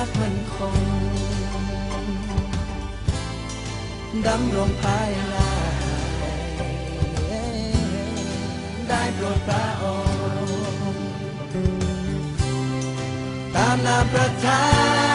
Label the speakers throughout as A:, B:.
A: ักมันคงดำรงภายลาได้โปรดพระองค์ตามนามประทาย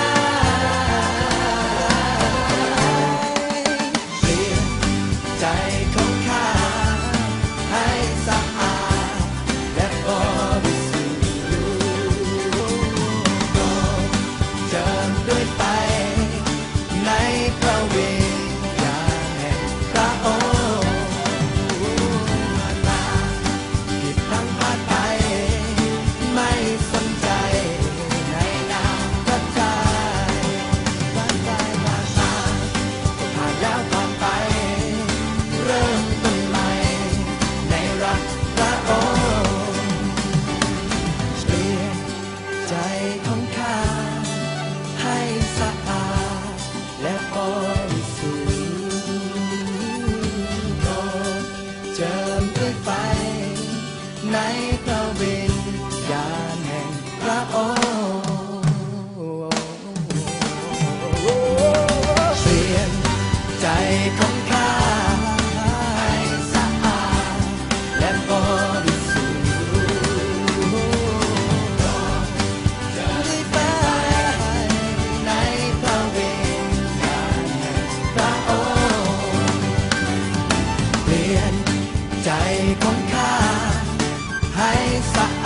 A: ียนใจของข้าให้สะ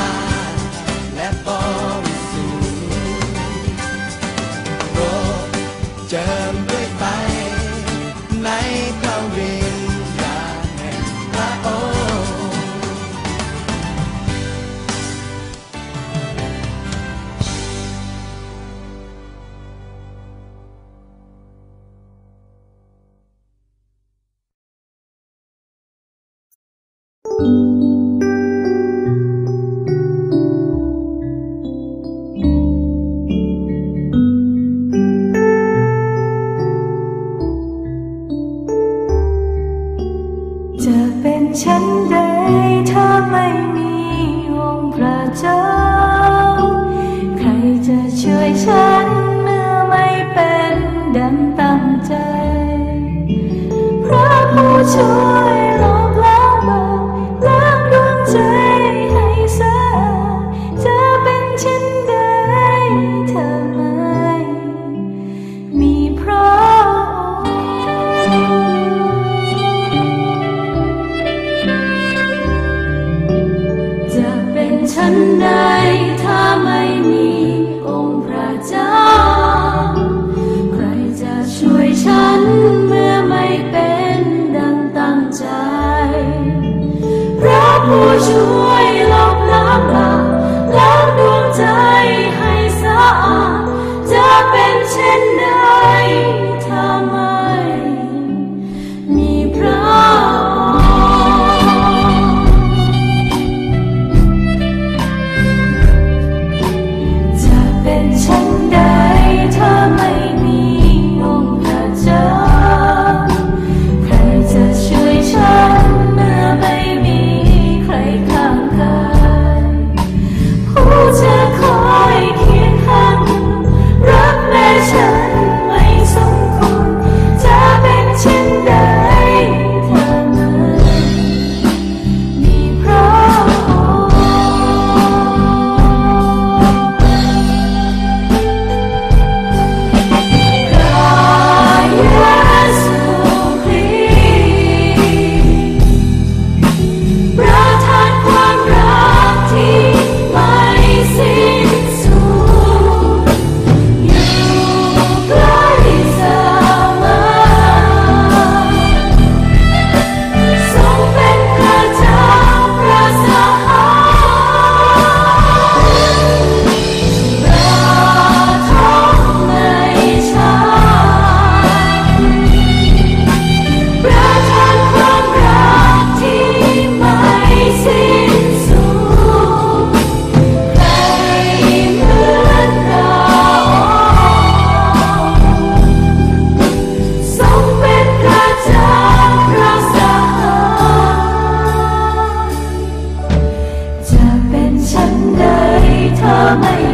A: amazing.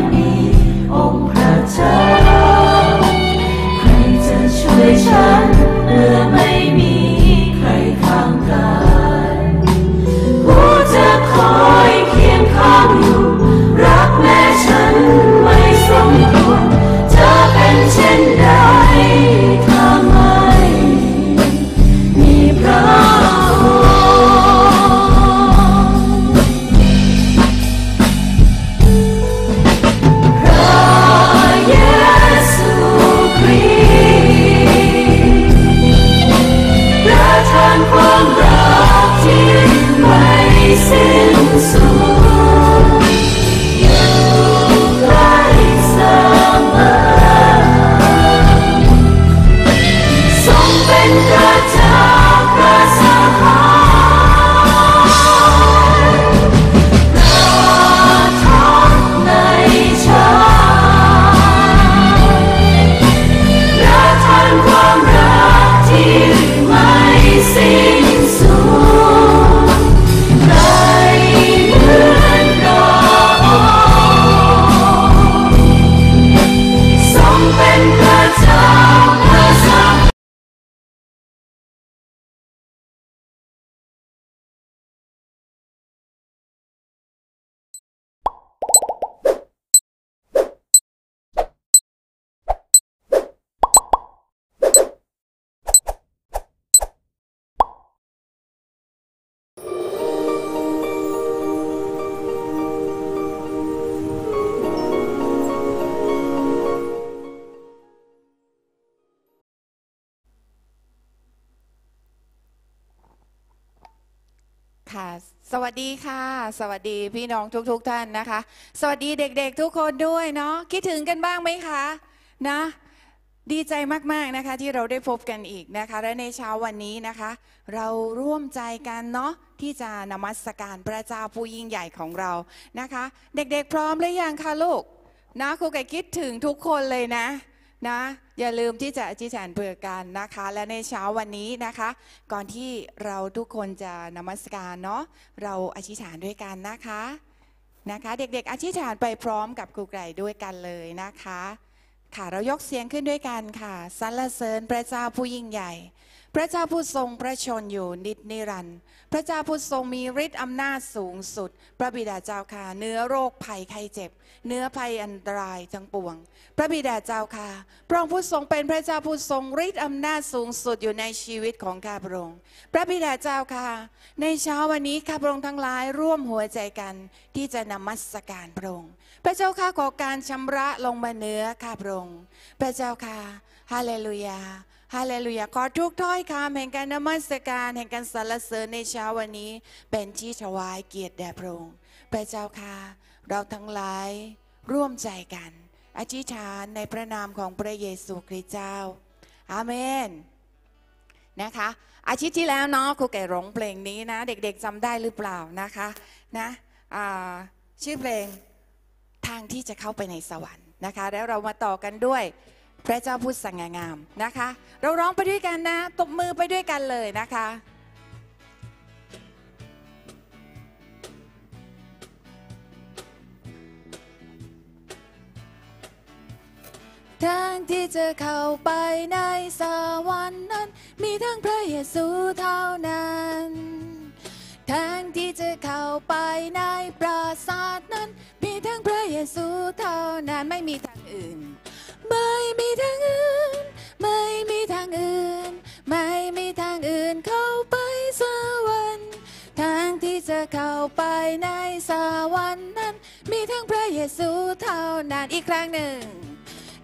A: ค่ะ สวัสดีค่ะ
B: สวั
C: สดีพี่น้องทุกๆทท่านนะคะ สวัสดีเด็กๆทุกคนด้วยเนาะคิดถึงกันบ้างไหมคะนะดีใจมากๆนะคะที่เราได้พบกันอีกนะคะ และในเช้าวันนี้นะคะ เราร่วมใจกันเนาะที่จะนมัสการพระเจ้าผู้ยิ่งใหญ่ของเรานะคะ เด็กๆพร้อมหรือยังคะลูกนะครูไก่คิดถึงทุกคนเลยนะ นะอย่าลืมที่จะอธิษฐานเผื่อกันนะคะ และในเช้าวันนี้นะคะ ก่อนที่เราทุกคนจะนมัสการเนาะเราอธิษฐานด้วยกันนะคะนะคะ เด็กๆอธิษฐานไปพร้อมกับครูไก่ด้วยกันเลยนะคะ ค่ะเรายกเสียงขึ้นด้วยกันค่ะสรรเสริญพระเจ้าผู้ยิ่งใหญ่ พระเจ้าผู้ทรงพระชนอยู่นิจนิรันดร์พระเจ้าผู้ทรงมีฤทธิ์อำนาจสูงสุด พระบิดาเจ้าค่ะเนื้อโรคภัยไข้เจ็บ เนื้อภัยอันตรายทั้งปวง พระบิดาเจ้าค่ะพระองค์ผู้ทรงเป็นพระเจ้าผู้ทรงฤทธิ์อำนาจสูงสุดอยู่ในชีวิตของข้าพระองค์พระบิดาเจ้าค่ะ ในเช้าวันนี้ข้าพระองค์ทั้งหลายร่วมหัวใจกันที่จะนมัสการพระองค์พระเจ้าข้าขอการชำระลงมาเนื้อข้าพระองค์พระเจ้าค่ะฮาเลลูยา ฮาเลลูยาขอทุกถ้อยคำแห่งการนมัสการแห่งการสรรเสริญในเช้าวันนี้ เป็นที่ถวายเกียรติแด่พระองค์พระเจ้าค่ะ เราทั้งหลายร่วมใจกัน อธิษฐานในพระนามของพระเยซูคริสต์เจ้า อาเมนนะคะอาทิตย์ที่แล้วเนาะครูแก่ร้องเพลงนี้นะ เด็กๆจำได้หรือเปล่านะคะนะชื่อเพลงทางที่จะเข้าไปในสวรรค์นะคะ แล้วเรามาต่อกันด้วย พระเจ้าพูดสั่งงามนะคะ เราร้องไปด้วยกันนะตบมือไปด้วยกันเลยนะคะทางที่จะเข้าไปในสวรรค์นั้น มีทั้งพระเยซูเท่านั้นทางที่จะเข้าไปในปราสาทนั้น มีทั้งพระเยซูเท่านั้นไม่มีทางอื่น ไม่มีทางอื่น ไม่มีทางอื่น ไม่มีทางอื่นเข้าไปสวรรค์ทางที่จะเข้าไปในสวรรค์นั้น มีทั้งพระเยซูเท่านั้นอีกครั้งหนึ่ง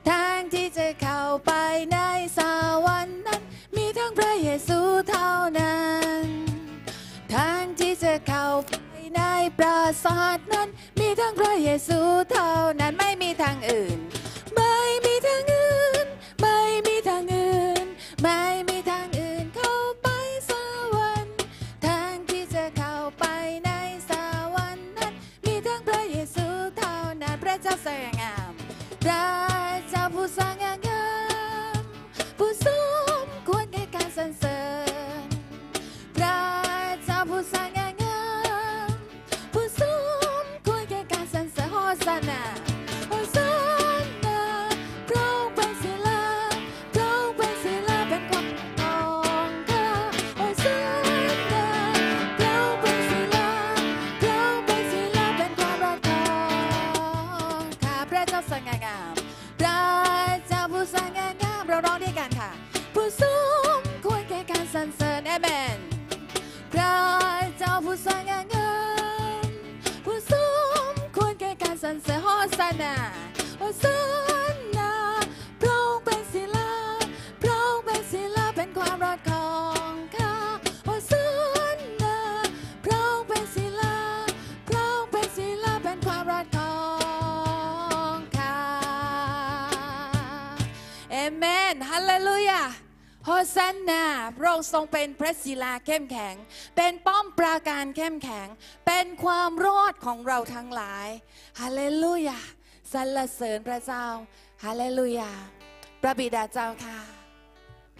C: ทางที่จะเข้าไปในสวรรค์นั้น มีทั้งพระเยซูเท่านั้น ทางที่จะเข้าไปในปราสาทนั้น มีทั้งพระเยซูเท่านั้นไม่มีทางอื่น ไม่มีทาง ทรงเป็นพระศิลาเข้มแข็ง เป็นป้อมปราการเข้มแข็ง เป็นความรอดของเราทั้งหลายฮาเลลูยาสรรเสริญพระเจ้าฮาเลลูยาพระบิดาเจ้าค่ะ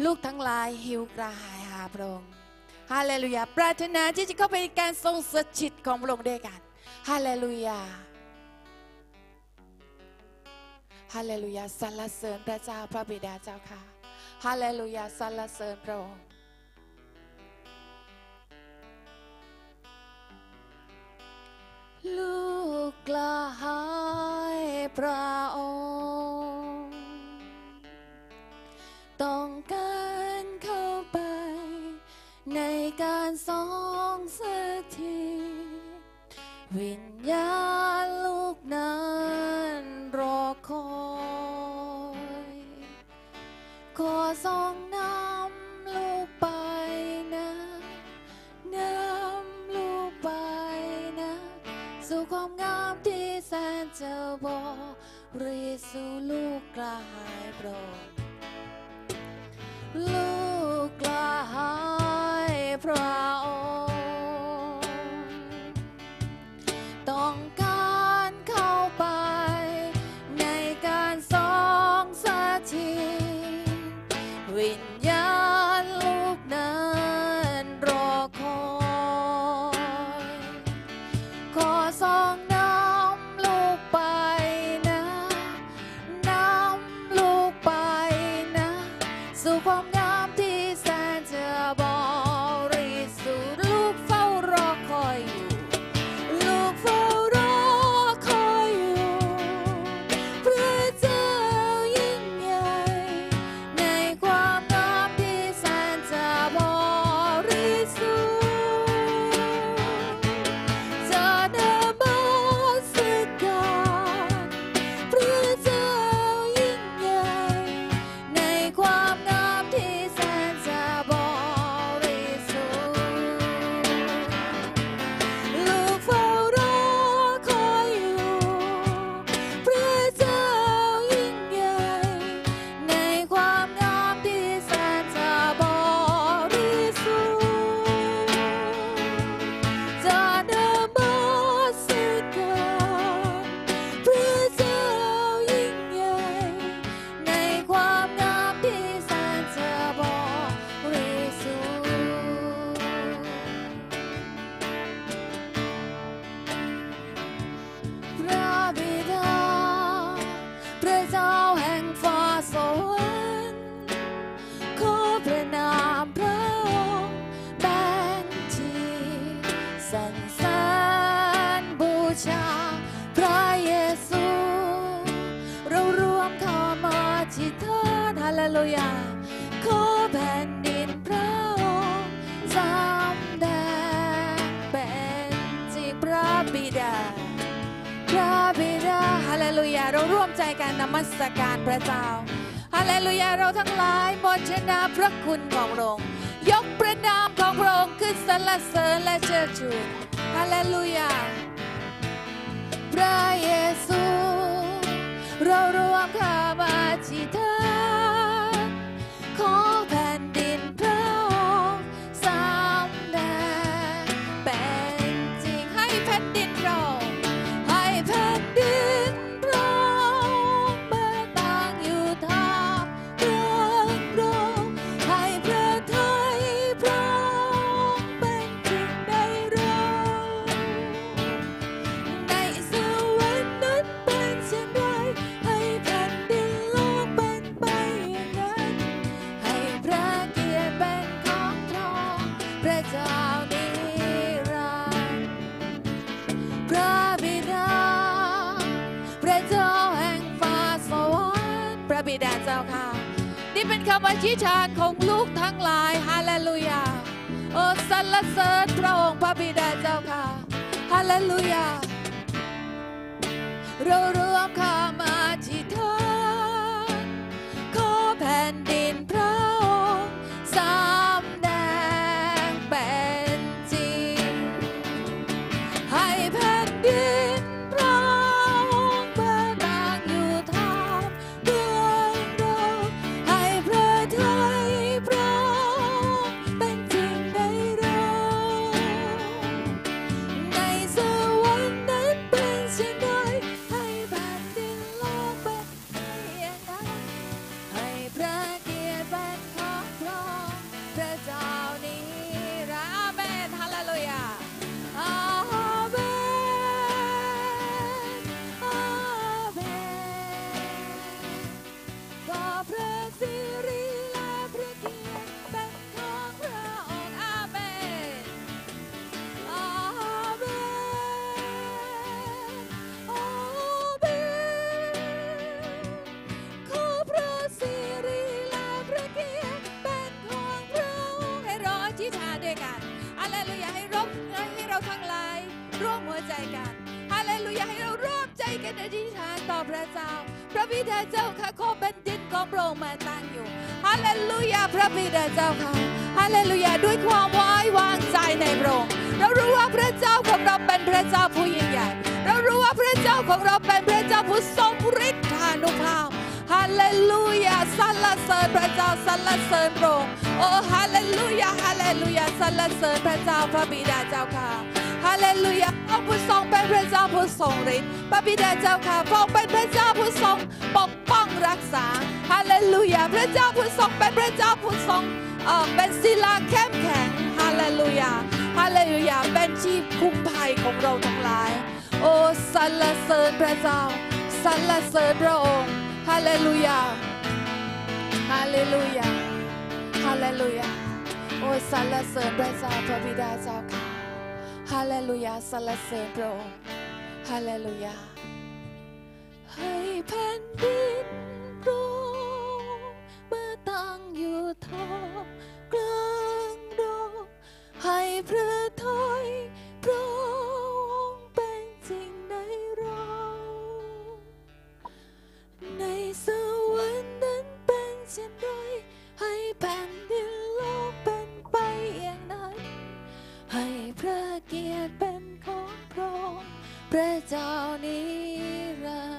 C: ลูกทั้งหลายหิวกระหายหาพระองค์ฮาเลลูยาปรารถนาที่จะเข้าไปในการทรงสถิตของพระองค์ด้วยกันฮาเลลูยาฮาเลลูยาสรรเสริญพระเจ้าพระบิดาเจ้าค่ะฮาเลลูยาสรรเสริญพระองค์ ลูกกระหายพระองค์ต้องการเข้าไป ในการสองสถิตวิญญาณ รีสู่ลูกกระหายโปรดลูกกระหายพระ พระคุณ คำอธิษฐานของลูกทั้งหลายฮาเลลูยาโอ้สรรเสริญพระองค์พระบิดาเจ้าค่ะฮาเลลูยา จิตอธิษฐานต่อพระเจ้า พระบิดาเจ้าค่ะขอเป็นดินของพระองค์มาตั้งอยู่ฮาเลลูยาพระบิดาเจ้าค่ะฮาเลลูยาด้วยความไว้วางใจในพระองค์เรารู้ว่าพระเจ้าของเราเป็นพระเจ้าผู้ยิ่งใหญ่ เรารู้ว่าพระเจ้าของเราเป็นพระเจ้าผู้ทรงฤทธานุภาพฮาเลลูยาสรรเสริญพระเจ้าสรรเสริญพระองค์โอ้ฮาเลลูยาฮาเลลูยาสรรเสริญพระเจ้าพระบิดาเจ้าค่ะ ฮาเลลูยาพระผู้ทรงเป็นพระเจ้าผู้ทรงฤทธิ์พระบิดาเจ้าค่ะพระองค์เป็นพระเจ้าผู้ทรงปกป้องรักษาฮาเลลูยาพระเจ้าผู้ทรงเป็นพระเจ้าผู้ทรงเอ่อเป็นศิลาเข้มแข็งฮาเลลูยาฮาเลลูยาเป็นที่คุ้มภัยของเราทั้งหลาย โอ้สรรเสริญพระเจ้าสรรเสริญพระองค์ฮาเลลูยาฮาเลลูยาฮาเลลูยาโอ้สรรเสริญพระเจ้าพระบิดาเจ้าค่ะ ฮาเลลูยาสรรเสริญพระองค์ฮาเลลูยา ให้แผ่นดินร้องเมื่อตั้งอยู่ท้องกลางดงให้พระทัยพระองค์เป็นจริงในเรา ในสวรรค์นั้นเป็นเช่นไรให้แผ่นดิน พระเกียรติเป็นของพระองค์พระเจ้านิรันดร์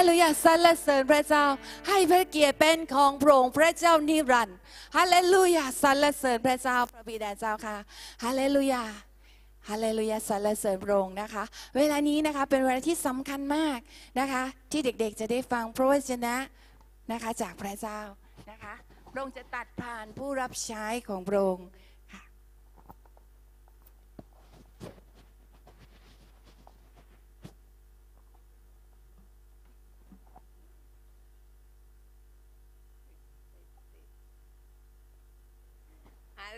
C: ลลูยาสรรเสริญพระเจ้า ให้พระเกียรติเป็นของพระองค์พระเจ้านิรันดร์ฮาเลลูยาสรรเสริญพระเจ้าพระบิดาเจ้าค่ะฮาเลลูยาฮาเลลูยาสรรเสริญพระองค์นะคะ เวลานี้นะคะเป็นเวลาที่สำคัญมากนะคะ ที่เด็กๆจะได้ฟังพระวจนะนะคะจากพระเจ้านะคะพระองค์จะตัดผ่านผู้รับใช้ของพระองค์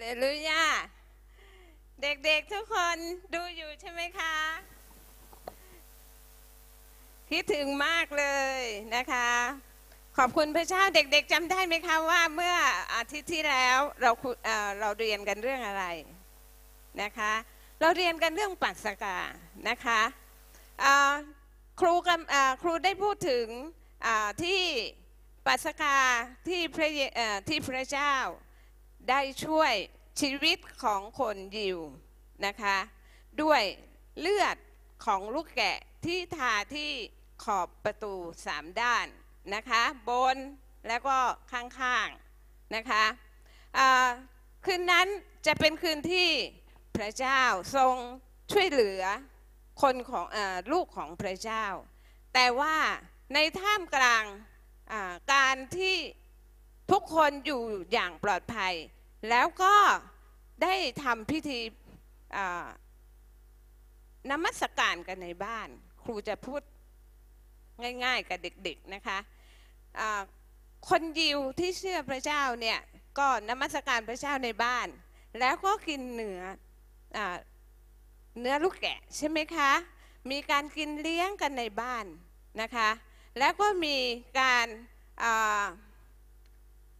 D: เลลูยา เด็กๆทุกคนดูอยู่ใช่ไหมคะ คิดถึงมากเลยนะคะ ขอบคุณพระเจ้าเด็ก ๆจำได้ไหมคะว่าเมื่ออาทิตย์ที่แล้วเราเราเรียนกันเรื่องอะไรนะคะ เราเรียนกันเรื่องปัสกานะคะครูครูได้พูดถึงที่ปัสกาที่พระที่พระเจ้า ได้ช่วยชีวิตของคนยิวนะคะ ด้วยเลือดของลูกแกะที่ทาที่ขอบประตูสามด้านนะคะ บนแล้วก็ข้างๆนะคะคืนนั้นจะเป็นคืนที่พระเจ้าทรงช่วยเหลือคนของอลูกของพระเจ้า แต่ว่าในท่ามกลางการที่ ทุกคนอยู่อย่างปลอดภัย แล้วก็ได้ทำพิธีนมัสการกันในบ้าน ครูจะพูดง่ายๆกับเด็กๆนะคะอ่าคนยิวที่เชื่อพระเจ้าเนี่ยก็นมัสการพระเจ้าในบ้าน แล้วก็กินเนื้ออเนื้อลูกแกะใช่ไหมคะ มีการกินเลี้ยงกันในบ้านนะคะ แล้วก็มีการอ่า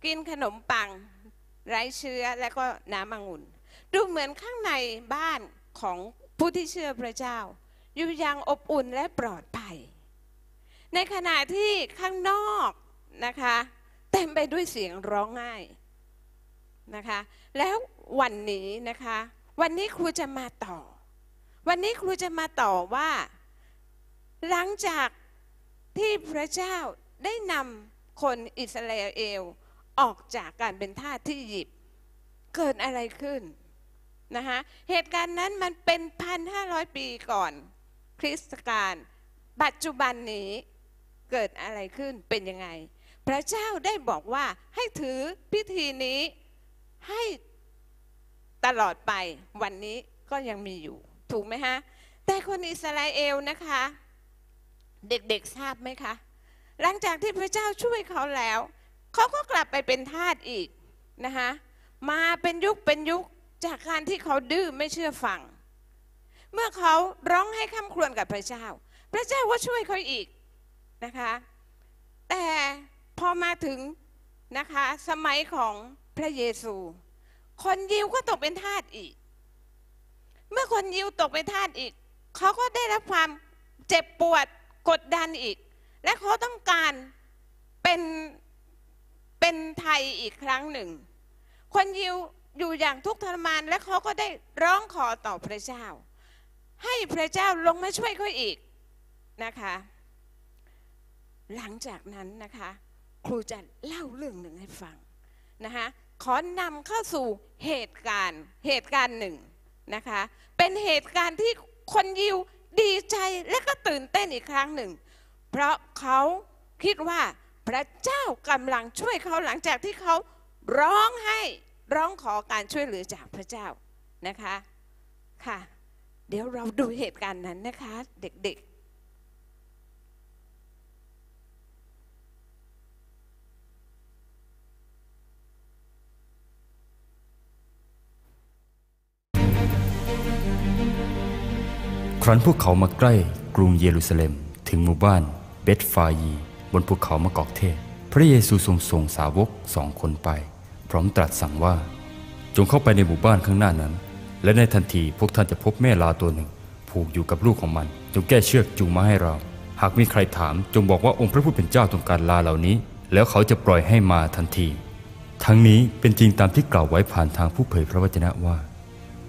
D: กินขนมปัง ไร้เชื้อและก็น้ำองุ่น ดูเหมือนข้างในบ้านของผู้ที่เชื่อพระเจ้า อยู่อย่างอบอุ่นและปลอดภัย ในขณะที่ข้างนอกนะคะ เต็มไปด้วยเสียงร้องไห้นะคะ แล้ววันนี้นะคะ วันนี้ครูจะมาต่อ วันนี้ครูจะมาต่อว่า หลังจากที่พระเจ้าได้นำคนอิสราเอล ออกจากการเป็นทาสที่อียิปต์เกิดอะไรขึ้นนะคะเหตุการณ์นั้นมันเป็นพันห้าร้อยปีก่อน คริสตกาลปัจจุบันนี้เกิดอะไรขึ้นเป็นยังไง พระเจ้าได้บอกว่าให้ถือพิธีนี้ให้ตลอดไปวันนี้ก็ยังมีอยู่ ถูกไหมฮะ แต่คนอิสราเอลนะคะ เด็กๆทราบไหมคะ หลังจากที่พระเจ้าช่วยเขาแล้ว เขาก็กลับไปเป็นทาสอีกนะคะมาเป็นยุคเป็นยุคจากการที่เขาดื้อไม่เชื่อฟัง เมื่อเขาร้องให้ข้ามครวญกับพระเจ้า พระเจ้าก็ช่วยเขาอีกนะคะ แต่พอมาถึงนะคะสมัยของพระเยซู คนยิวก็ตกเป็นทาสอีก เมื่อคนยิวตกเป็นทาสอีก เขาก็ได้รับความเจ็บปวดกดดันอีก และเขาต้องการเป็น เป็นไทยอีกครั้งหนึ่ง คนยิวอยู่อย่างทุกข์ทรมานและเขาก็ได้ร้องขอต่อพระเจ้า ให้พระเจ้าลงมาช่วยเขาอีกนะคะ หลังจากนั้นนะคะ ครูจะเล่าเรื่องหนึ่งให้ฟังนะคะขอนำเข้าสู่เหตุการณ์เหตุการณ์หนึ่งนะคะ เป็นเหตุการณ์ที่คนยิวดีใจและก็ตื่นเต้นอีกครั้งหนึ่ง เพราะเขาคิดว่า พระเจ้ากำลังช่วยเขาหลังจากที่เขาร้องให้ร้องขอการช่วยเหลือจากพระเจ้านะคะค่ะ เดี๋ยวเราดูเหตุการณ์นั้นนะคะ เด็กๆ
E: ครั้นพวกเขามาใกล้กรุงเยรูซาเล็มถึงหมู่บ้านเบธฟายี บนภูเขามะกอกเทศ พระเยซูทรงส่งสาวกสองคนไป พร้อมตรัสสั่งว่า จงเข้าไปในหมู่บ้านข้างหน้านั้น และในทันทีพวกท่านจะพบแม่ลาตัวหนึ่ง ผูกอยู่กับลูกของมัน จงแก้เชือกจูงมาให้เรา หากมีใครถามจงบอกว่าองค์พระผู้เป็นเจ้าต้องการลาเหล่านี้ แล้วเขาจะปล่อยให้มาทันที ทั้งนี้เป็นจริงตามที่กล่าวไว้ผ่านทางผู้เผยพระวจนะว่า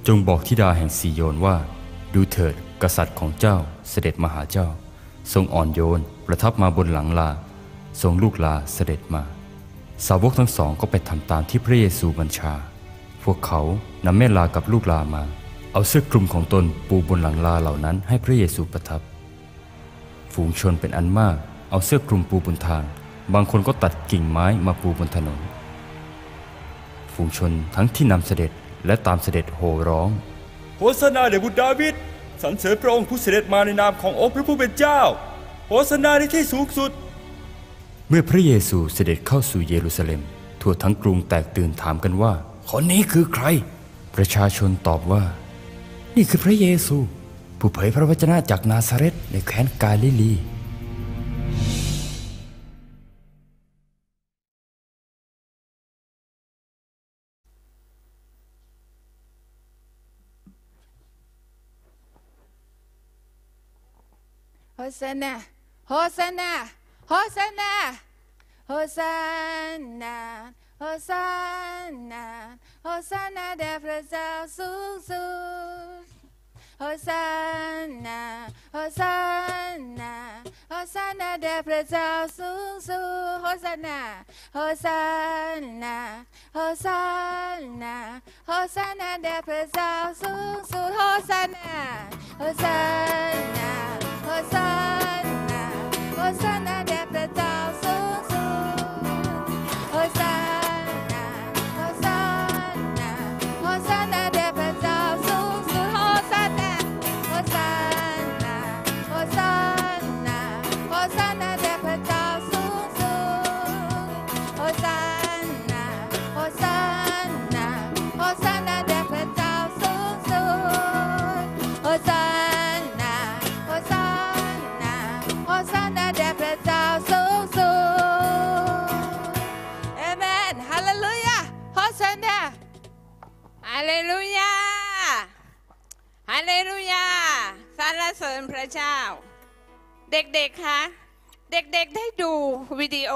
E: จงบอกธิดาแห่งซีโยนว่า ดูเถิดกษัตริย์ของเจ้าเสด็จมาหาเจ้า ทรงอ่อนโยนประทับมาบนหลังลา ทรงลูกลาเสด็จมา สาวกทั้งสองก็ไปทำตามที่พระเยซูบัญชา พวกเขานำแม่ลากับลูกลามา เอาเสื้อคลุมของตนปูบนหลังลาเหล่านั้นให้พระเยซูประทับ ฝูงชนเป็นอันมาก เอาเสื้อคลุมปูบนทาง บางคนก็ตัดกิ่งไม้มาปูบนถนน ฝูงชนทั้งที่นำเสด็จและตามเสด็จโห่ร้อง
F: โฮสนาแด่บุตรดาวิด สรรเสริญพระองค์ผู้เสด็จมาในนามขององค์พระผู้เป็นเจ้าโฮสนาในที่สูงสุด
E: เมื่อพระเยซูเสด็จเข้าสู่เยรูซาเล็ม ทั่วทั้งกรุงแตกตื่นถามกันว่า คนนี้คือใคร ประชาชนตอบว่า นี่คือพระเยซู ผู้เผยพระวจนะจากนาซาเรตในแคว้นกาลิลี
C: โฮซานาโฮซานาโฮซานาโฮซานาโฮซานาโฮซา ฮาเลลูยา ฮา
D: เลลูยา สรรเสริญพระเจ้า เด็กๆ คะ เด็กๆ ได้ดูวิดีโอ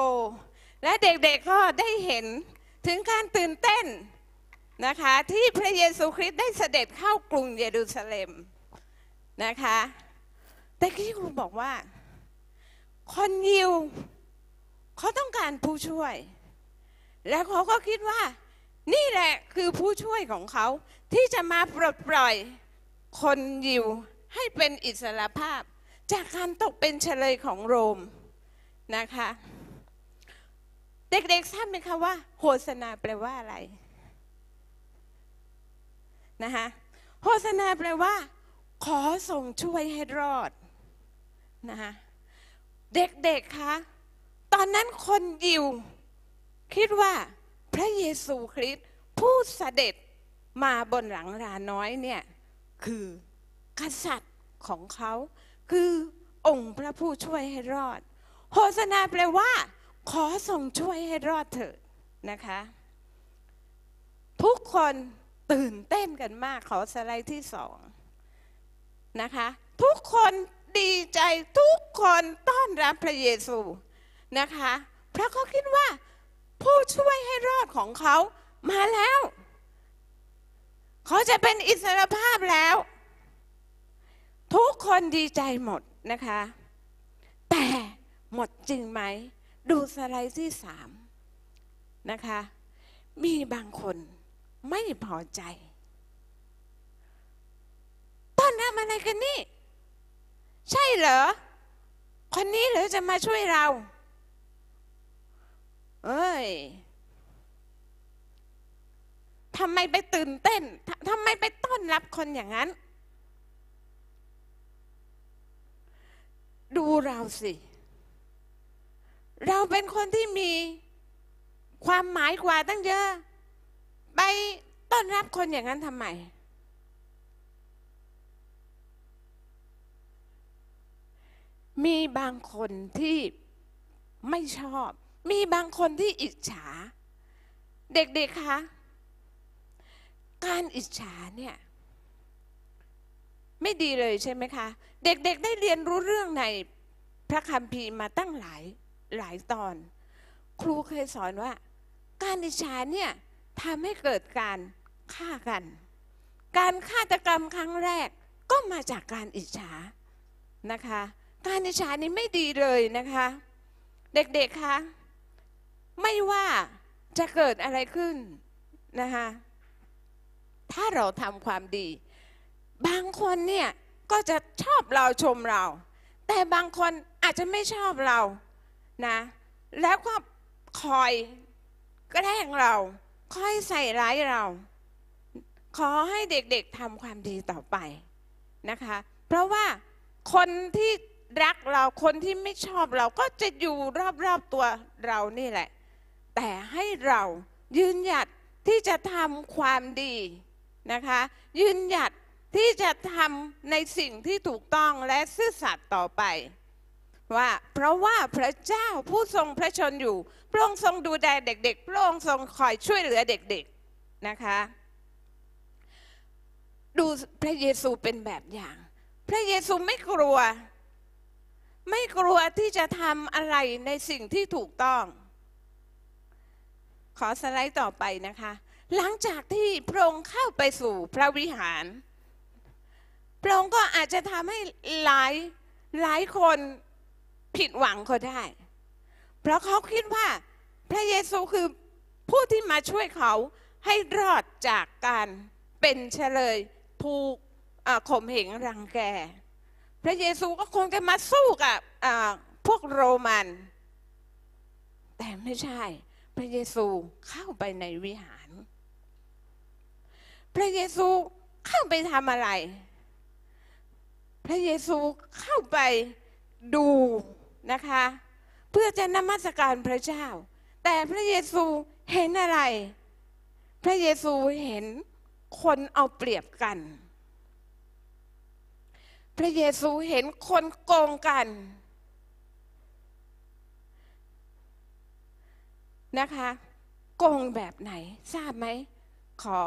D: และเด็กๆ ก็ได้เห็นถึงการตื่นเต้นนะคะ ที่พระเยซูคริสต์ได้เสด็จเข้ากรุงเยรูซาเล็มนะคะ แต่ที่ครูบอกว่า คนยิวเขาต้องการผู้ช่วย แล้วเขาก็คิดว่า นี่แหละคือผู้ช่วยของเขาที่จะมาปลดปล่อยคนยิวให้เป็นอิสรภาพ จากการตกเป็นเฉลยของโรมนะคะ เด็กๆทราบไหมคะว่าโฆษณาแปลว่าอะไรนะคะโฆษณาแปลว่า ขอส่งช่วยให้รอดนะคะเด็กๆคะตอนนั้นคนยิว คิดว่า พระเยซูคริสต์ผู้เสด็จมาบนหลังลาน้อยเนี่ยคือกษัตริย์ของเขาคือองค์พระผู้ช่วยให้รอด โฆษณาแปลว่า ขอส่งช่วยให้รอดเถิดนะคะ ทุกคนตื่นเต้นกันมากขอสไลด์ที่สองนะคะ ทุกคนดีใจทุกคนต้อนรับพระเยซูนะคะ พระเขาคิดว่า ผู้ช่วยให้รอดของเขามาแล้ว เขาจะเป็นอิสรภาพแล้ว ทุกคนดีใจหมดนะคะ แต่หมดจริงไหม ดูสไลด์ที่สามนะคะ มีบางคนไม่พอใจตอนรับอะไรกันนี่ ใช่เหรอ คนนี้หรือจะมาช่วยเรา เอ้ยทำไมไปตื่นเต้นทำไมไปต้อนรับคนอย่างนั้น ดูเราสิ เราเป็นคนที่มีความหมายกว่าตั้งเยอะ ไปต้อนรับคนอย่างนั้นทำไม มีบางคนที่ไม่ชอบ มีบางคนที่อิจฉา เด็กๆคะการอิจฉาเนี่ยไม่ดีเลยใช่ไหมคะ เด็กๆได้เรียนรู้เรื่องในพระคัมภีร์มาตั้งหลายหลายตอน ครูเคยสอนว่า การอิจฉาเนี่ยทำให้เกิดการฆ่ากัน การฆาตกรรมครั้งแรกก็มาจากการอิจฉานะคะ การอิจฉานี่ไม่ดีเลยนะคะ เด็กๆคะ ไม่ว่าจะเกิดอะไรขึ้นนะคะถ้าเราทำความดี บางคนเนี่ยก็จะชอบเราชมเรา แต่บางคนอาจจะไม่ชอบเรานะแล้วก็คอยแกล้งเราคอยใส่ร้ายเรา ขอให้เด็กๆทำความดีต่อไปนะคะ เพราะว่าคนที่รักเราคนที่ไม่ชอบเราก็จะอยู่รอบๆตัวเรานี่แหละ แต่ให้เรายืนหยัดที่จะทำความดีนะคะ ยืนหยัดที่จะทำในสิ่งที่ถูกต้องและซื่อสัตย์ต่อไป ว่าเพราะว่าพระเจ้าผู้ทรงพระชนอยู่ พระองค์ทรงดูแลเด็กๆ พระองค์ทรงคอยช่วยเหลือเด็กๆนะคะ ดูพระเยซูเป็นแบบอย่าง พระเยซูไม่กลัว ไม่กลัวที่จะทำอะไรในสิ่งที่ถูกต้อง ขอสไลด์ต่อไปนะคะ หลังจากที่พระองค์เข้าไปสู่พระวิหาร พระองค์ก็อาจจะทำให้หลายหลายคนผิดหวังก็ได้ เพราะเขาคิดว่าพระเยซูคือผู้ที่มาช่วยเขาให้รอดจากการเป็นเฉลยถูกข่มเหงรังแก พระเยซูก็คงจะมาสู้กับพวกโรมัน แต่ไม่ใช่ พระเยซูเข้าไปในวิหาร พระเยซูเข้าไปทำอะไร พระเยซูเข้าไปดูนะคะ เพื่อจะนมัสการพระเจ้า แต่พระเยซูเห็นอะไร พระเยซูเห็นคนเอาเปรียบกัน พระเยซูเห็นคนโกงกัน นะคะโกงแบบไหนทราบไหม ขอ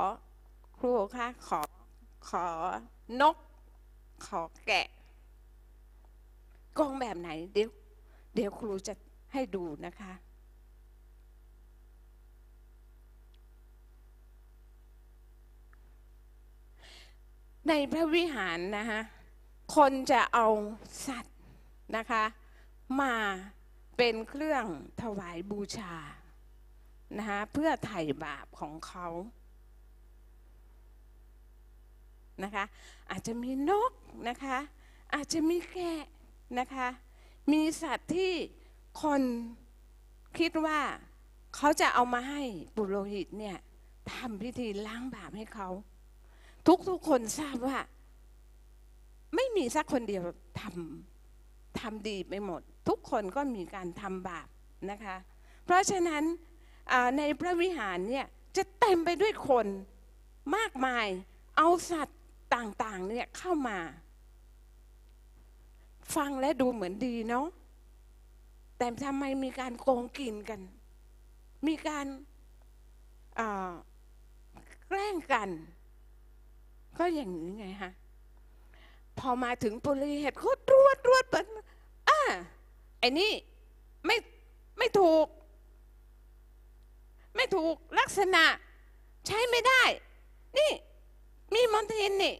D: ครูคะขอขอนก ขอแกะโกงแบบไหน เดี๋ยวเดี๋ยวครูจะให้ดูนะคะ ในพระวิหารนะคะคนจะเอาสัตว์นะคะ มาเป็นเครื่องถวายบูชา นะคะเพื่อไถ่บาปของเขานะคะอาจจะมีนกนะคะอาจจะมีแกะนะคะมีสัตว์ที่คนคิดว่าเขาจะเอามาให้ปุโรหิตเนี่ยทำพิธีล้างบาปให้เขา ทุกทุกๆคนทราบว่า ไม่มีสักคนเดียวทำทำดีไปหมด ทุกคนก็มีการทำบาปนะคะ เพราะฉะนั้น ในพระวิหารเนี่ยจะเต็มไปด้วยคนมากมายเอาสัตว์ต่างๆเนี่ยเข้ามา ฟังและดูเหมือนดีเนาะแต่ทำไมมีการโกงกินกัน มีการแกล้งกัน ก็อย่างนี้ไงฮะพอมาถึงปุริเหตุเขาตรวจตรวจเปิดอ่าไอ้นี่ไม่ไม่ถูก ไม่ถูกลักษณะใช้ไม่ได้ นี่มีมอนทินนี่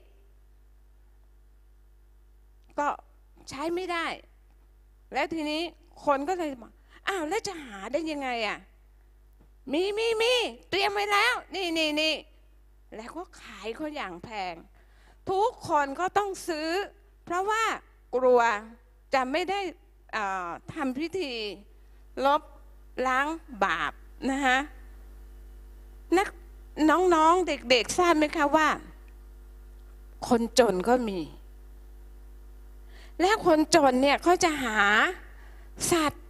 D: ก็ใช้ไม่ได้ แล้วทีนี้คนก็เลยบอกอ้าวแล้วจะหาได้ยังไงอะ มีมีมีเตรียมไว้แล้ว นี่นี่นี่แล้วก็ขายเขาอย่างแพง ทุกคนก็ต้องซื้อ เพราะว่ากลัวจะไม่ได้ทำพิธีลบล้างบาปนะฮะ นักน้องๆเด็กๆทราบไหมคะว่า คนจนก็มี และคนจนเนี่ยเขาจะหาสัตว์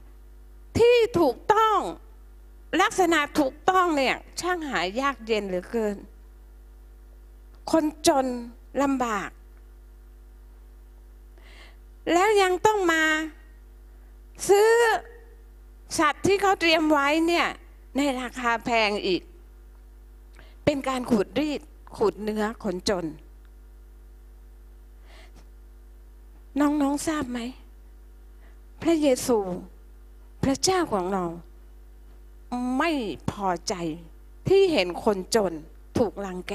D: ที่ถูกต้องลักษณะถูกต้องเนี่ยช่างหายากเย็นเหลือเกิน คนจนลำบาก แล้วยังต้องมาซื้อสัตว์ที่เขาเตรียมไว้เนี่ยในราคาแพงอีก เป็นการขูดรีดขูดเนื้อคนจน น้องๆทราบไหม พระเยซู พระเจ้าของเรา ไม่พอใจที่เห็นคนจนถูกลังแก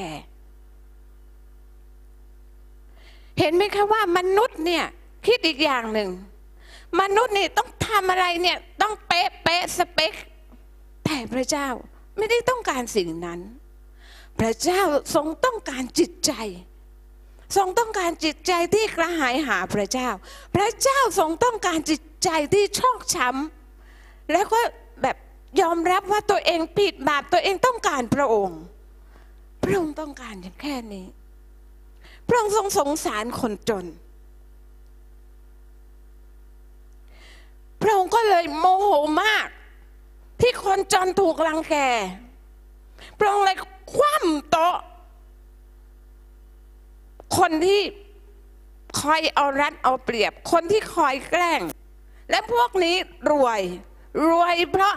D: เห็นไหมคะว่ามนุษย์เนี่ยคิดอีกอย่างหนึ่ง มนุษย์นี่ต้องทำอะไรเนี่ยต้องเป๊ะเป๊ะสเปค แต่พระเจ้าไม่ได้ต้องการสิ่งนั้น พระเจ้าทรงต้องการจิตใจ ทรงต้องการจิตใจที่กระหายหาพระเจ้า พระเจ้าทรงต้องการจิตใจที่ชอกช้ำแล้วก็แบบยอมรับว่าตัวเองผิดบาปตัวเองต้องการพระองค์ พระองค์ต้องการอย่างแค่นี้ พระองค์ทรงสงสารคนจน พระองค์ก็เลยโมโหมาก ที่คนจนถูกรังแกพระองค์เลย คว่ำโต๊ะ คนที่คอยเอารัดเอาเปรียบ คนที่คอยแกล้ง และพวกนี้รวย รวยเพราะ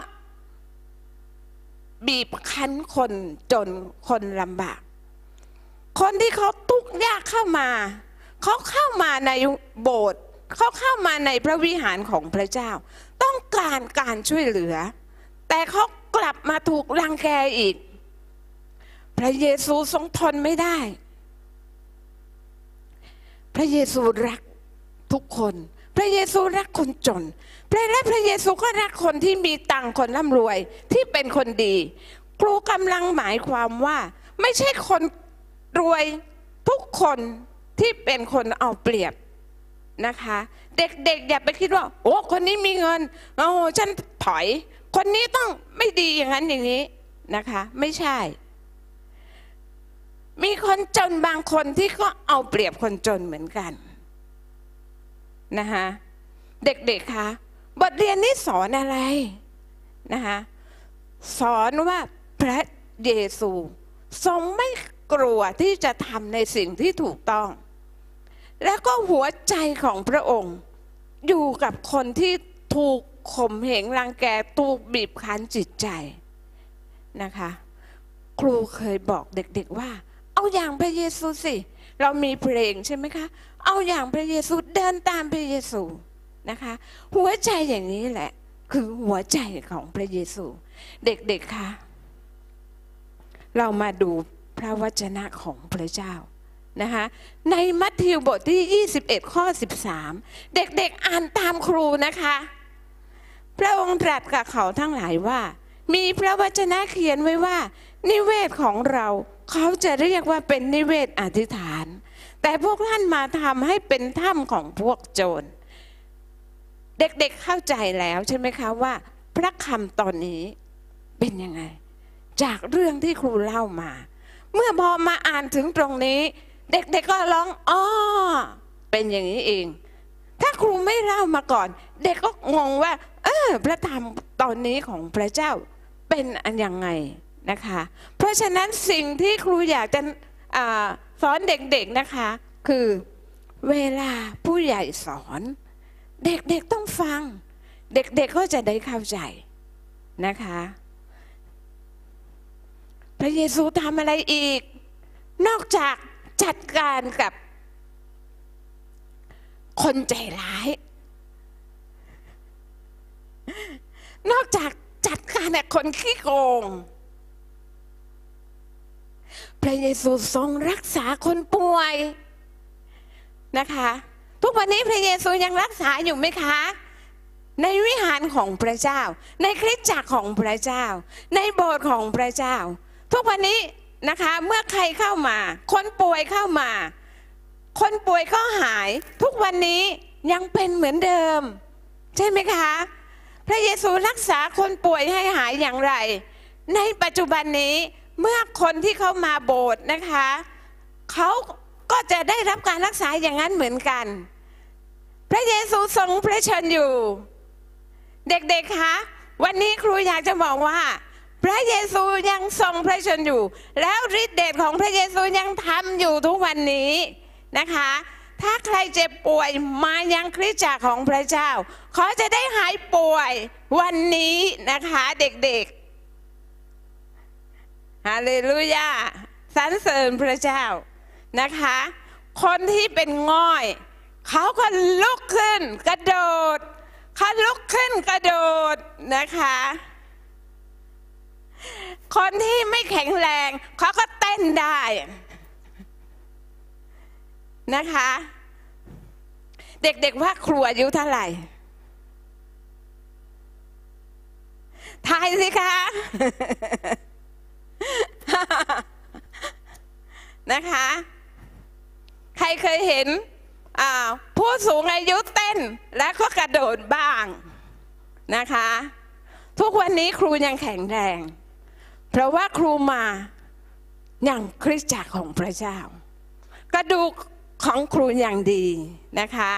D: บีบคั้นคนจนคนลำบาก คนที่เขาทุกข์ยากเข้ามา เขาเข้ามาในโบสถ์เขาเข้ามาในพระวิหารของพระเจ้า ต้องการการช่วยเหลือ แต่เขากลับมาถูกรังแกอีก พระเยซูทรงทนไม่ได้ พระเยซูรักทุกคน พระเยซูรักคนจน พระและพระเยซูก็รักคนที่มีตังค์คนร่ำรวยที่เป็นคนดี ครูกำลังหมายความว่า ไม่ใช่คนรวยทุกคนที่เป็นคนเอาเปรียบนะคะ เด็กๆอย่าไปคิดว่า โอ้คนนี้มีเงินโอ้ฉันถอย คนนี้ต้องไม่ดีอย่างนั้นอย่างนี้นะคะ ไม่ใช่ มีคนจนบางคนที่ก็เอาเปรียบคนจนเหมือนกันนะคะเด็กๆคะบทเรียนนี้สอนอะไรนะคะสอนว่าพระเยซูทรงไม่กลัวที่จะทำในสิ่งที่ถูกต้อง แล้วก็หัวใจของพระองค์ อยู่กับคนที่ถูกข่มเหงรังแกถูกบีบคั้นจิตใจนะคะ ครูเคยบอกเด็กๆว่า เอาอย่างพระเยซูสิ เรามีเพลงใช่ไหมคะ เอาอย่างพระเยซูเดินตามพระเยซูนะคะ หัวใจอย่างนี้แหละ คือหัวใจของพระเยซู เด็กๆคะเรามาดูพระวจนะของพระเจ้านะคะในมัทธิวบทที่ 21 ข้อ 13 เด็กๆอ่านตามครูนะคะ พระองค์ตรัสกับเขาทั้งหลายว่า มีพระวจนะเขียนไว้ว่า นิเวศของเรา เขาจะเรียกว่าเป็นนิเวศอธิษฐาน แต่พวกท่านมาทำให้เป็นถ้ำของพวกโจร เด็กๆเข้าใจแล้วใช่ไหมคะว่า พระคำตอนนี้เป็นยังไง จากเรื่องที่ครูเล่ามา เมื่อพอมาอ่านถึงตรงนี้ เด็กๆก็ร้องอ้อเป็นอย่างนี้เอง ถ้าครูไม่เล่ามาก่อน เด็กก็งงว่า เออพระธรรมตอนนี้ของพระเจ้าเป็นอันยังไง นะคะ เพราะฉะนั้นสิ่งที่ครูอยากจะอสอนเด็กๆนะคะ คือเวลาผู้ใหญ่สอน เด็กๆต้องฟัง เด็กๆก็จะได้เข้าใจนะคะ พระเยซูทำอะไรอีก นอกจากจัดการกับคนใจร้าย นอกจากจัดการกับคนขี้โกง พระเยซูทรงรักษาคนป่วยนะคะ ทุกวันนี้พระเยซูยังรักษาอยู่ไหมคะ ในวิหารของพระเจ้า ในคริสตจักรของพระเจ้า ในโบสถ์ของพระเจ้า ทุกวันนี้นะคะเมื่อใครเข้ามา คนป่วยเข้ามา คนป่วยก็หาย ทุกวันนี้ยังเป็นเหมือนเดิม ใช่ไหมคะ พระเยซูรักษาคนป่วยให้หายอย่างไร ในปัจจุบันนี้ เมื่อคนที่เขามาโบสถ์นะคะเขาก็จะได้รับการรักษาอย่างนั้นเหมือนกัน พระเยซูทรงพระชนอยู่ เด็กๆคะวันนี้ครูอยากจะบอกว่า พระเยซูยังทรงพระชนอยู่ แล้วฤทธิเดชของพระเยซูยังทำอยู่ทุกวันนี้นะคะ ถ้าใครเจ็บป่วยมายังคริสตจักรของพระเจ้าเขาจะได้หายป่วยวันนี้นะคะเด็กๆ ฮาเลลูยาสรรเสริญพระเจ้านะคะ คนที่เป็นง่อย เขาก็ลุกขึ้นกระโดดเขาลุกขึ้นกระโดดนะคะ คนที่ไม่แข็งแรงเขาก็เต้นได้นะคะ เด็กๆว่าครูอายุเท่าไหร่ทายสิคะ นะคะ ใครเคยเห็นผู้สูงอายุเต้นแล้วก็กระโดดบ้างนะคะ ทุกวันนี้ครูยังแข็งแรง เพราะว่าครูมาอย่างคริสตจักรของพระเจ้า กระดูกของครูอย่างดีนะคะ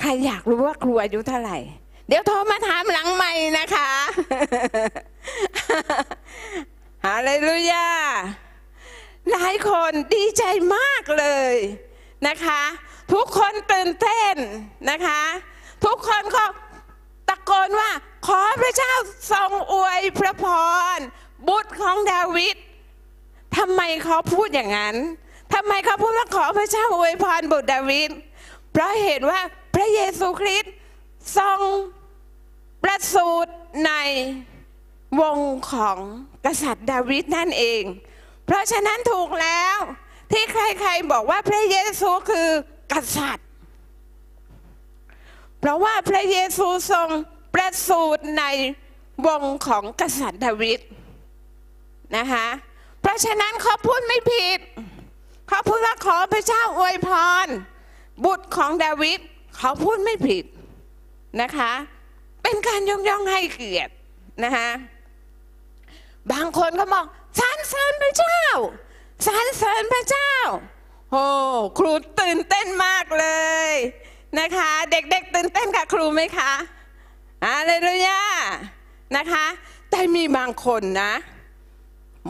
D: ใครอยากรู้ว่าครูอายุเท่าไหร่ เดี๋ยวโทรมาถามหลังใหม่นะคะฮาเลลูยา หลายคนดีใจมากเลยนะคะ ทุกคนตื่นเต้นนะคะ ทุกคนก็ตะโกนว่า ขอพระเจ้าทรงอวยพระพร บุตรของดาวิดทำไมเขาพูดอย่างนั้นทำไมเขาพูดว่าขอพระเจ้าอวยพรบุตรดาวิดเพราะเหตุว่าพระเยซูคริสต์ทรง ประสูติในวงของกษัตริย์ดาวิดนั่นเอง เพราะฉะนั้นถูกแล้วที่ใครๆบอกว่าพระเยซูคือกษัตริย์ เพราะว่าพระเยซูทรงประสูติในวงของกษัตริย์ดาวิดนะคะเพราะฉะนั้นเขาพูดไม่ผิดเขาพูดว่าขอพระเจ้าอวยพร บุตรของดาวิดเขาพูดไม่ผิดนะคะ เป็นการยกย่องให้เกียรตินะคะบางคนก็บอกสรรเสริญพระเจ้าสรรเสริญพระเจ้าโอ้ครูตื่นเต้นมากเลยนะคะ เด็กๆตื่นเต้นกับครูไหมคะอาเลลูยานะคะ แต่มีบางคนนะ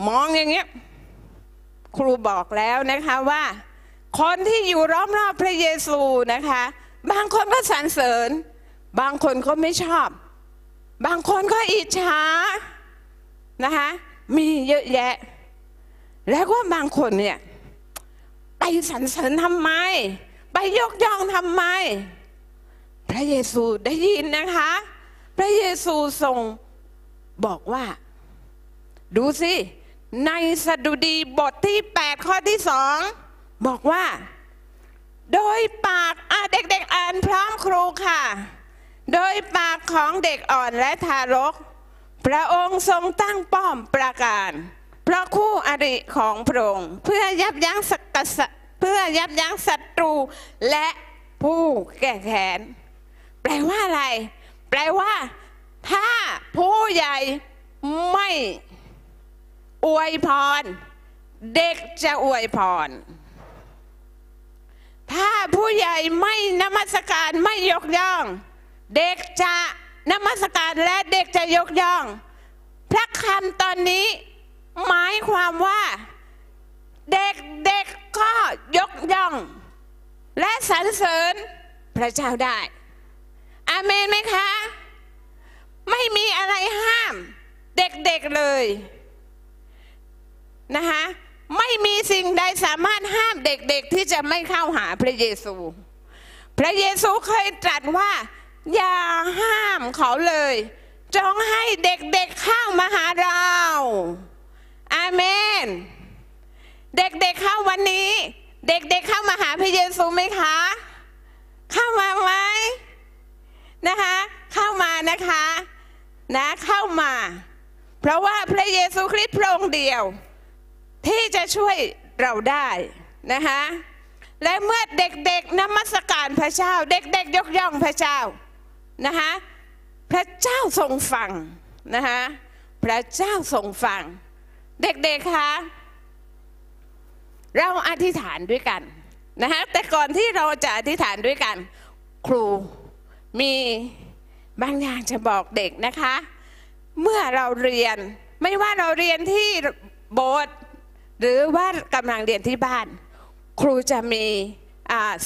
D: มองอย่างเงี้ยครูบอกแล้วนะคะว่า คนที่อยู่รอบๆพระเยซูนะคะ บางคนก็สรรเสริญ บางคนก็ไม่ชอบ บางคนก็อิจฉานะคะ มีเยอะแยะ แล้วก็บางคนเนี่ย ไปสรรเสริญทำไม ไปยกย่องทำไม พระเยซูได้ยินนะคะ พระเยซูทรงบอกว่า ดูสิ ในสดุดีบทที่ 8 ข้อที่สองบอกว่า โดยปากอะเด็กๆอ่านพร้อมครูค่ะ โดยปากของเด็กอ่อนและทารก พระองค์ทรงตั้งป้อมประการเพราะคู่อริของพระองค์เพื่อยับยั้งสกกษัตริย์เพื่อยับยั้งศัตรูและผู้แก่แค้นแปลว่าอะไร แปลว่า ถ้าผู้ใหญ่ไม่อวยพร เด็กจะอวยพร ถ้าผู้ใหญ่ไม่นมัสการไม่ยกย่อง เด็กจะนมัสการและเด็กจะยกย่อง พระคำตอนนี้หมายความว่า เด็กเด็กก็ยกย่อง และสรรเสริญพระเจ้าได้ อาเมนไหมคะ ไม่มีอะไรห้าม เด็กๆเลยนะคะไม่มีสิ่งใดสามารถห้ามเด็กๆ ที่จะไม่เข้าหาพระเยซู พระเยซูเคยตรัสว่า อย่าห้ามเขาเลย จงให้เด็กๆเข้ามาหาเรา อาเมน เด็กๆเข้าวันนี้ เด็กๆเข้ามาหาพระเยซูไหมคะ เข้ามาไหมนะคะ เข้ามานะคะ นะเข้ามา เพราะว่าพระเยซูคริสต์พระองค์เดียว ที่จะช่วยเราได้นะคะและเมื่อเด็กๆนมัสการพระเจ้า เด็กๆยกย่องพระเจ้า นะคะพระเจ้าทรงฟังนะคะพระเจ้าทรงฟัง เด็กๆคะเราอธิษฐานด้วยกันนะคะแต่ก่อนที่เราจะอธิษฐานด้วยกัน ครูมีบางอย่างจะบอกเด็กนะคะ เมื่อเราเรียนไม่ว่าเราเรียนที่โบสถ์หรือว่ากำลังเรียนที่บ้าน ครูจะมี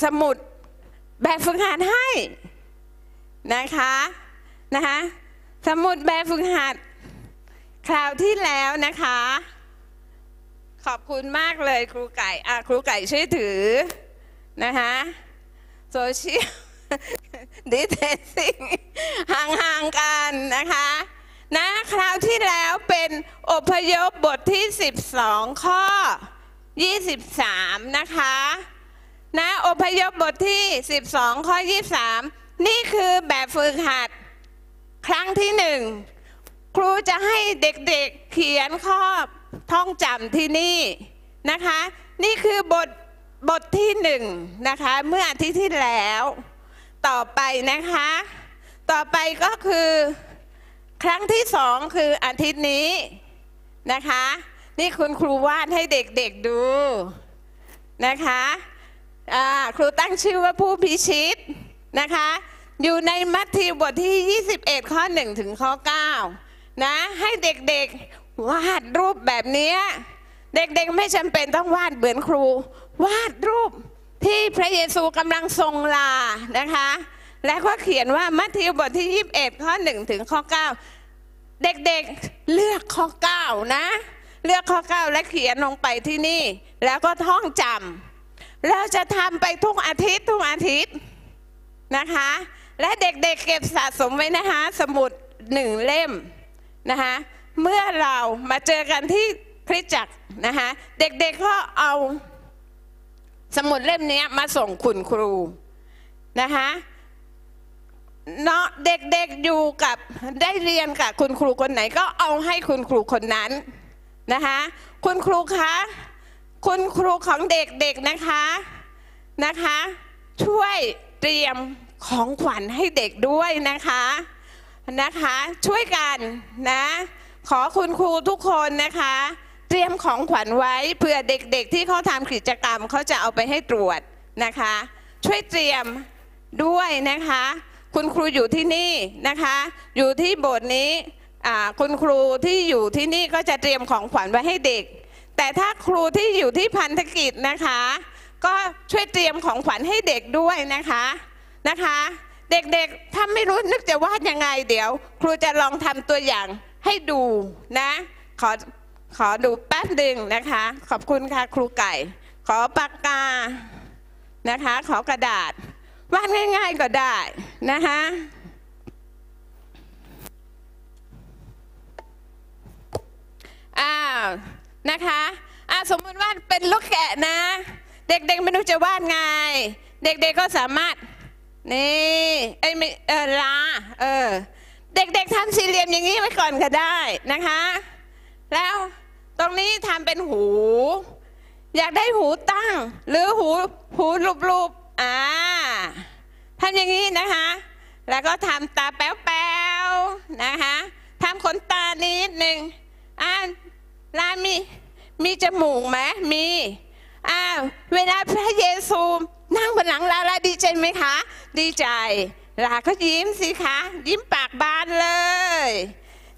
D: สมุดแบบฝึกหัดให้ นะคะนะคะสมุดแบบฝึกหัด คราวที่แล้วนะคะ ขอบคุณมากเลยครูไก่อะครูไก่ช่วยถือนะคะโซเชียลดิเทนซิ่งห่างๆกันนะคะนะคราวที่แล้วเป็นอพยพบทที่ 12 ข้อ 23 นะคะนะอพยพบทที่ 12 ข้อ 23 นี่คือแบบฝึกหัด ครั้งที่หนึ่ง ครูจะให้เด็กๆเขียนข้อท่องจำที่นี่นะคะ นี่คือบทบทที่หนึ่งนะคะ เมื่ออาทิตย์ที่แล้ว ต่อไปนะคะ ต่อไปก็คือครั้งที่สองคืออาทิตย์นี้นะคะ นี่คุณครูวาดให้เด็กๆดูนะคะครูตั้งชื่อว่าผู้พิชิต นะคะ อยู่ในมัทธิวบทที่ 21 ข้อ 1 ถึงข้อ 9 นะ ให้เด็กๆวาดรูปแบบนี้เด็กๆไม่จำเป็นต้องวาดเหมือนครู วาดรูปที่พระเยซูกำลังทรงลานะคะ และก็เขียนว่ามัทธิวบทที่ 21 ข้อ 1 ถึงข้อ 9 เด็กๆเลือกข้อ 9 นะ เลือกข้อ 9 และเขียนลงไปที่นี่ แล้วก็ท่องจำเราจะทำไปทุกอาทิตย์ทุกอาทิตย์ นะคะ และเด็กๆเเก็บสะสมไว้นะคะ สมุดหนึ่งเล่มนะคะ เมื่อเรามาเจอกันที่คริสจักรนะคะ เด็กๆก็เอาสมุดเล่มนี้มาส่งคุณครูนะคะเนาะเด็กๆอยู่กับได้เรียนกับคุณครูคนไหนก็เอาให้คุณครูคนนั้นนะคะคุณครูคะคุณครูของเด็กๆนะคะนะคะ ช่วยเตรียม ของขวัญให้เด็กด้วยนะคะนะคะ ช่วยกันนะ ขอคุณครูทุกคนนะคะ เตรียมของขวัญไว้เผื่อเด็กๆ ที่เขาทำกิจกรรมเขาจะเอาไปให้ตรวจนะคะ ช่วยเตรียมด้วยนะคะ คุณครูอยู่ที่นี่นะคะ อยู่ที่โบสถ์นี้คุณครูที่อยู่ที่นี่ก็จะเตรียมของขวัญไว้ให้เด็ก แต่ถ้าครูที่อยู่ที่พันธกิจนะคะ ก็ช่วยเตรียมของขวัญให้เด็กด้วยนะคะ นะคะ เด็กๆถ้าไม่รู้นึกจะวาดยังไงเดี๋ยว ครูจะลองทำตัวอย่างให้ดูนะ ขอขอดูแป๊บหนึ่งนะคะ ขอบคุณค่ะครูไก่ ขอปากกานะคะ ขอกระดาษวาดง่าย ๆก็ได้นะคะอ้าวนะคะอะสมมติว่าเป็นลูกแกะนะ เด็กๆไม่รู้จะวาดไง เด็กๆก็สามารถ นี่ไอ้ไม่เออลาเออเด็กๆทำสี่เหลี่ยมอย่างนี้ไว้ก่อนก็ได้นะคะ แล้วตรงนี้ทำเป็นหู อยากได้หูตั้ง หรือหูหูรูปๆอ่าทำอย่างนี้นะคะ แล้วก็ทำตาแป๊วๆนะคะทำขนตานิดหนึ่งอ่าลามีมีจมูกไหมมี อ่าเวลาพระเยซูนั่งบนหลังลาลาดีใจไหมคะ ดีใจลาก็ยิ้มสิคะ ยิ้มปากบานเลย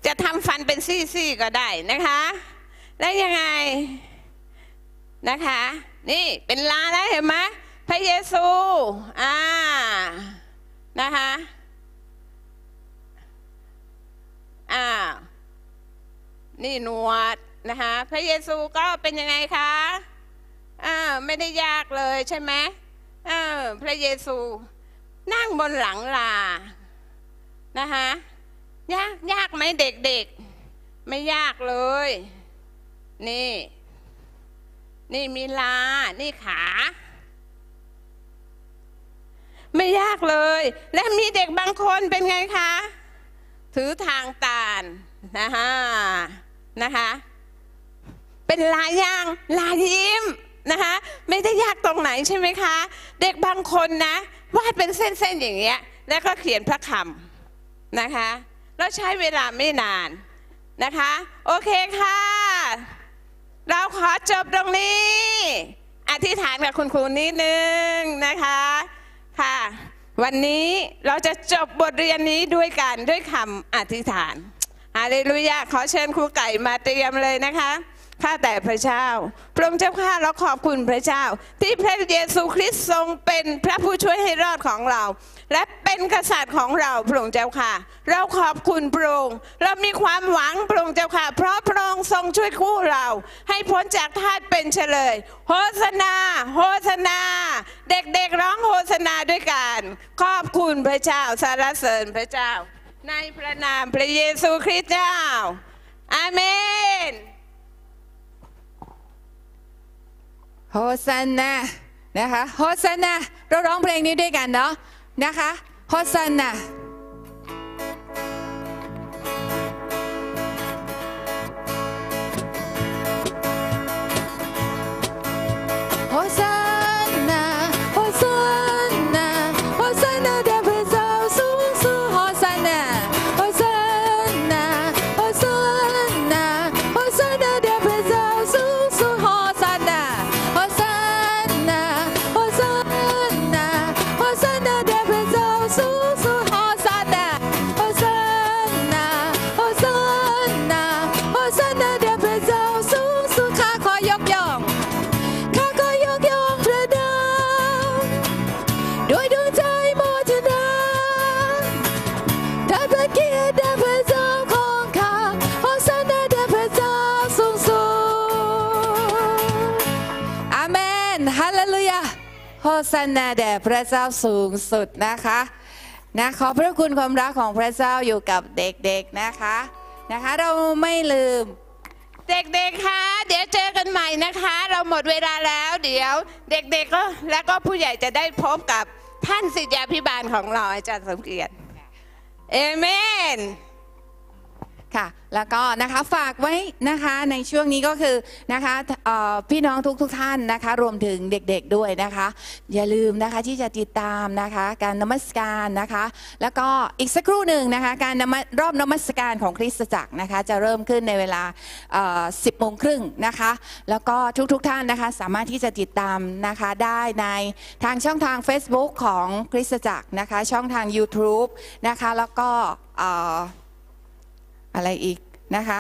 D: จะทำฟันเป็นซี่ๆก็ได้นะคะ แล้วยังไงนะคะ นี่เป็นลาแล้วเห็นไหมพระเยซูอ่านะคะอ่านี่นวดนะคะ พระเยซูก็เป็นยังไงคะ อ่าไม่ได้ยากเลยใช่ไหมอ่าพระเยซู นั่งบนหลังลานะคะยากยากไหมเด็กๆ ไม่ยากเลย นี่ นี่มีลา นี่ขา ไม่ยากเลย และมีเด็กบางคนเป็นไงคะ ถือทางตาลนะคะนะคะ เป็นลายยางลายยิ้ม นะคะไม่ได้ยากตรงไหนใช่ไหมคะ เด็กบางคนนะวาดเป็นเส้นๆอย่างเงี้ยแล้วก็เขียนพระคำนะคะแล้วใช้เวลาไม่นานนะคะ โอเคค่ะ เราขอจบตรงนี้ อธิษฐานกับคุณครูนิดนึงนะคะค่ะ วันนี้เราจะจบบทเรียนนี้ด้วยกันด้วยคำอธิษฐานฮาเลลูยาขอเชิญครูไก่มาเตรียมเลยนะคะ ข้าแต่พระเจ้า พระองค์เจ้าข้าเราขอบคุณพระเจ้า ที่พระเยซูคริสต์ทรงเป็นพระผู้ช่วยให้รอดของเรา และเป็นกษัตริย์ของเราพระองค์เจ้าค่ะ เราขอบคุณพระองค์เรามีความหวังพระองค์เจ้าค่ะ เพราะพระองค์ทรงช่วยกู้เรา ให้พ้นจากทาสเป็นเฉลย โฮสนา โฮสนา เด็กๆร้องโฮสนาด้วยกัน ขอบคุณพระเจ้าสรรเสริญพระเจ้า ในพระนามพระเยซูคริสต์เจ้าอาเมน
C: โฮซันนานะคะโฮซันนาเราร้องเพลงนี้ด้วยกันเนาะนะคะโฮซันนา พระเจ้าสูงสุดนะคะนะขอพระคุณความรักของพระเจ้าอยู่กับเด็กๆนะคะนะคะ เราไม่ลืม
D: เด็กๆคะเดี๋ยวเจอกันใหม่นะคะ เราหมดเวลาแล้วเดี๋ยวเด็กๆก็แล้วก็ผู้ใหญ่จะได้พบกับท่านศิษยาพิบาลของเราอาจารย์สมเกียรติเอเมน
C: ค่ะแล้วก็นะคะฝากไว้นะคะในช่วงนี้ก็คือนะคะพี่น้องทุกทุกท่านนะคะ รวมถึงเด็กๆด้วยนะคะ อย่าลืมนะคะที่จะติดตามนะคะ การนมัสการนะคะ แล้วก็อีกสักครู่หนึ่งนะคะ การนมัสรอบนมัสการของคริสตจักรนะคะ จะเริ่มขึ้นในเวลา 10โมงครึ่งนะคะ แล้วก็ทุกๆท่านนะคะ สามารถที่จะติดตามนะคะได้ในทางช่องทาง Facebook ของคริสตจักรนะคะ ช่องทาง YouTube นะคะ แล้วก็ อะไรอีกนะคะ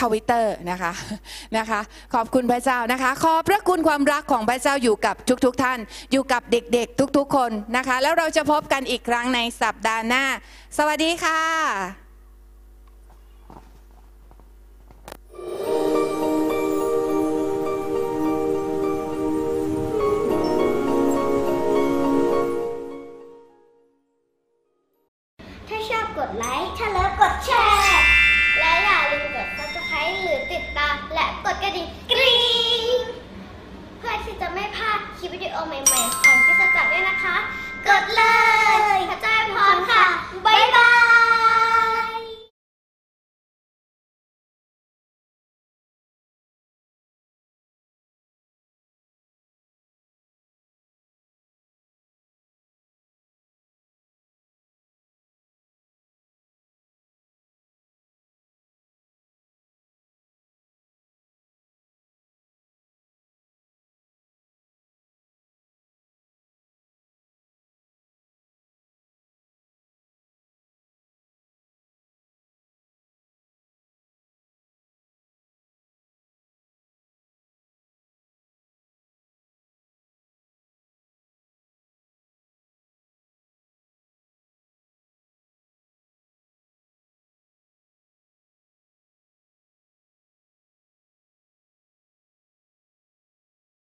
C: ทวิตเตอร์นะคะนะคะ ขอบคุณพระเจ้านะคะ ขอบพระคุณความรักของพระเจ้าอยู่กับทุกๆทท่าน อยู่กับเด็กๆ ทุกๆ คนนะคะ แล้วเราจะพบกันอีกครั้งในสัปดาห์หน้า สวัสดีค่ะ
G: ถ้าชอบกดไลค์ ระดิ่งกริ๊งเพื่อที่จะไม่พลาดคลิปวิดีโอใหม่ๆของพิซซ่จัดด้วยนะคะ กดเลยพระเจ้าพรค่ะ บ๊ายบาย